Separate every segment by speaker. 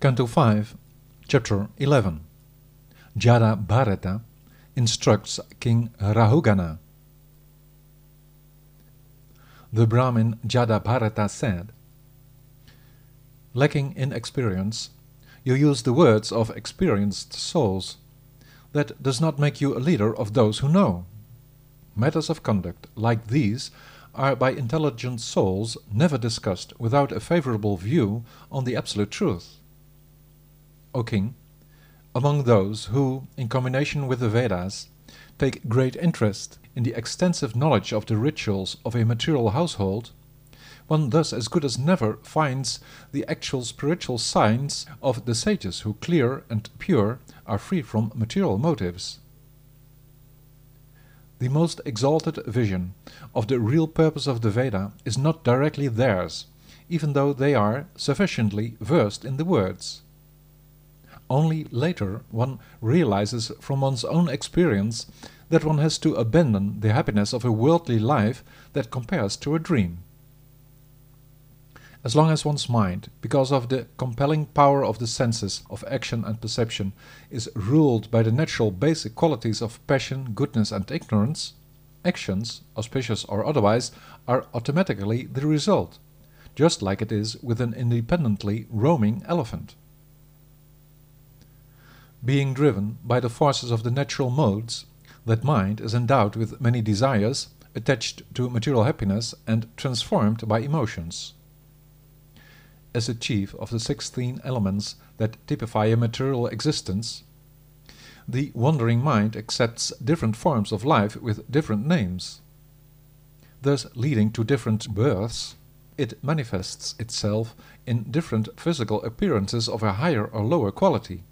Speaker 1: Canto 5, Chapter 11 Jada Bharata instructs King Rahugana. The Brahmin Jada Bharata said, Lacking in experience, you use the words of experienced souls. That does not make you a leader of those who know. Matters of conduct like these are by intelligent souls never discussed without a favorable view on the absolute truth. O king, among those who, in combination with the Vedas, take great interest in the extensive knowledge of the rituals of a material household, one thus as good as never finds the actual spiritual signs of the sages who clear and pure are free from material motives. The most exalted vision of the real purpose of the Veda is not directly theirs, even though they are sufficiently versed in the words. Only later one realizes from one's own experience that one has to abandon the happiness of a worldly life that compares to a dream. As long as one's mind, because of the compelling power of the senses of action and perception, is ruled by the natural basic qualities of passion, goodness, and ignorance, actions, auspicious or otherwise, are automatically the result, just like it is with an independently roaming elephant. Being driven by the forces of the natural modes, that mind is endowed with many desires, attached to material happiness, and transformed by emotions. As a chief of the sixteen elements that typify a material existence, the wandering mind accepts different forms of life with different names. Thus leading to different births, it manifests itself in different physical appearances of a higher or lower quality.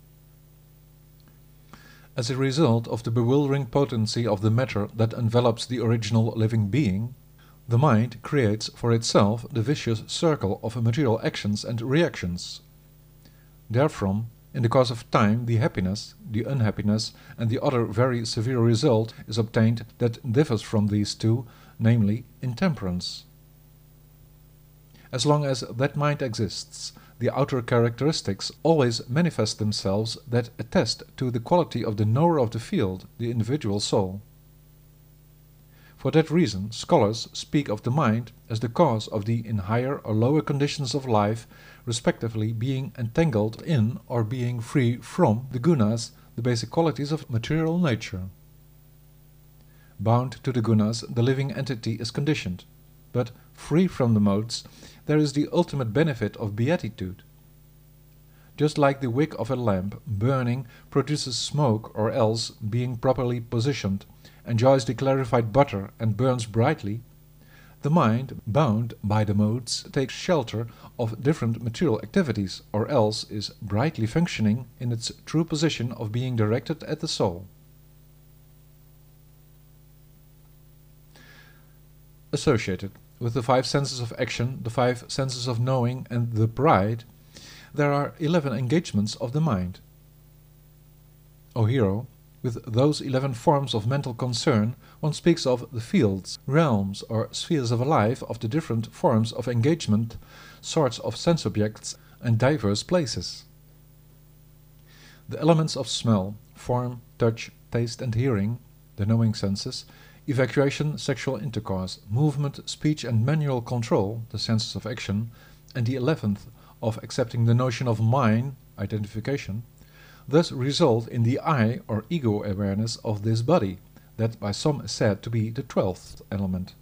Speaker 1: As a result of the bewildering potency of the matter that envelops the original living being, the mind creates for itself the vicious circle of material actions and reactions. Therefrom, in the course of time, the happiness, the unhappiness, and the other very severe result is obtained that differs from these two, namely, intemperance. As long as that mind exists, the outer characteristics always manifest themselves that attest to the quality of the knower of the field, the individual soul. For that reason, scholars speak of the mind as the cause of the in higher or lower conditions of life, respectively being entangled in or being free from the gunas, the basic qualities of material nature. Bound to the gunas, the living entity is conditioned, but free from the modes, there is the ultimate benefit of beatitude. Just like the wick of a lamp burning produces smoke or else, being properly positioned, enjoys the clarified butter and burns brightly, the mind, bound by the modes, takes shelter of different material activities, or else is brightly functioning in its true position of being directed at the soul. Associated with the five senses of action, the five senses of knowing, and the pride, there are eleven engagements of the mind. O hero, with those eleven forms of mental concern, one speaks of the fields, realms, or spheres of life of the different forms of engagement, sorts of sense objects, and diverse places. The elements of smell, form, touch, taste, and hearing, the knowing senses, evacuation, sexual intercourse, movement, speech, and manual control, the senses of action, and the eleventh of accepting the notion of mine, identification, thus result in the I or ego awareness of this body, that by some is said to be the twelfth element.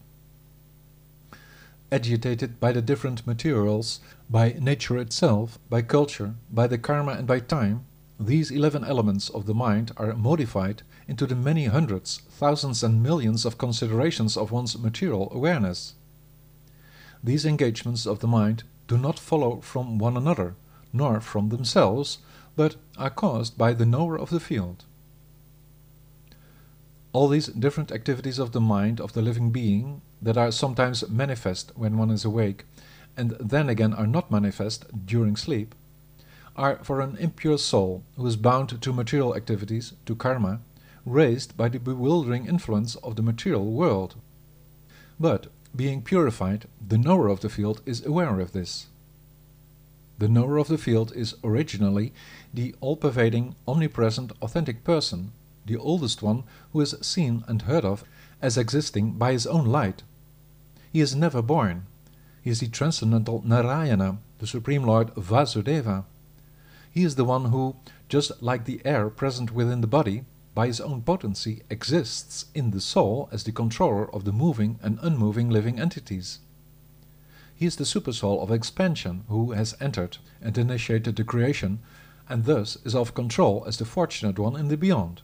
Speaker 1: Agitated by the different materials, by nature itself, by culture, by the karma and by time, these eleven elements of the mind are modified into the many hundreds, thousands and millions of considerations of one's material awareness. These engagements of the mind do not follow from one another, nor from themselves, but are caused by the knower of the field. All these different activities of the mind of the living being, that are sometimes manifest when one is awake, and then again are not manifest during sleep, are for an impure soul who is bound to material activities, to karma, raised by the bewildering influence of the material world. But, being purified, the knower of the field is aware of this. The knower of the field is originally the all-pervading, omnipresent, authentic person, the oldest one who is seen and heard of as existing by his own light. He is never born. He is the transcendental Narayana, the Supreme Lord Vasudeva. He is the one who, just like the air present within the body, by his own potency exists in the soul as the controller of the moving and unmoving living entities. He is the supersoul of expansion who has entered and initiated the creation and thus is of control as the fortunate one in the beyond.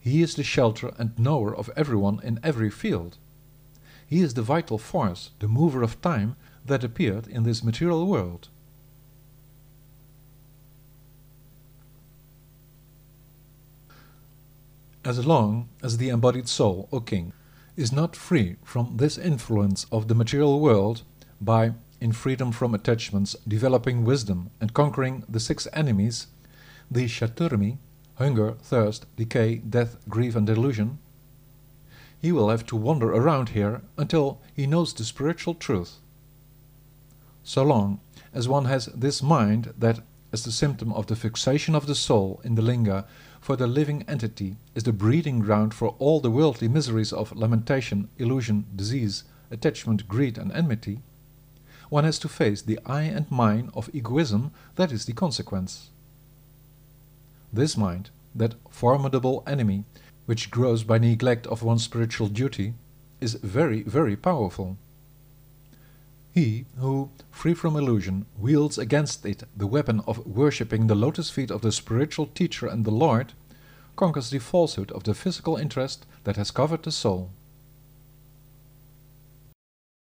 Speaker 1: He is the shelter and knower of everyone in every field. He is the vital force, the mover of time, that appeared in this material world. As long as the embodied soul, O King, is not free from this influence of the material world by, in freedom from attachments, developing wisdom and conquering the six enemies, the Chaturmi, hunger, thirst, decay, death, grief and delusion, he will have to wander around here until he knows the spiritual truth. So long as one has this mind that, as the symptom of the fixation of the soul in the linga for the living entity is the breeding ground for all the worldly miseries of lamentation, illusion, disease, attachment, greed, and enmity, one has to face the I and mine of egoism that is the consequence. This mind, that formidable enemy, which grows by neglect of one's spiritual duty, is very, very powerful. He who, free from illusion, wields against it the weapon of worshipping the lotus feet of the spiritual teacher and the Lord, conquers the falsehood of the physical interest that has covered the soul.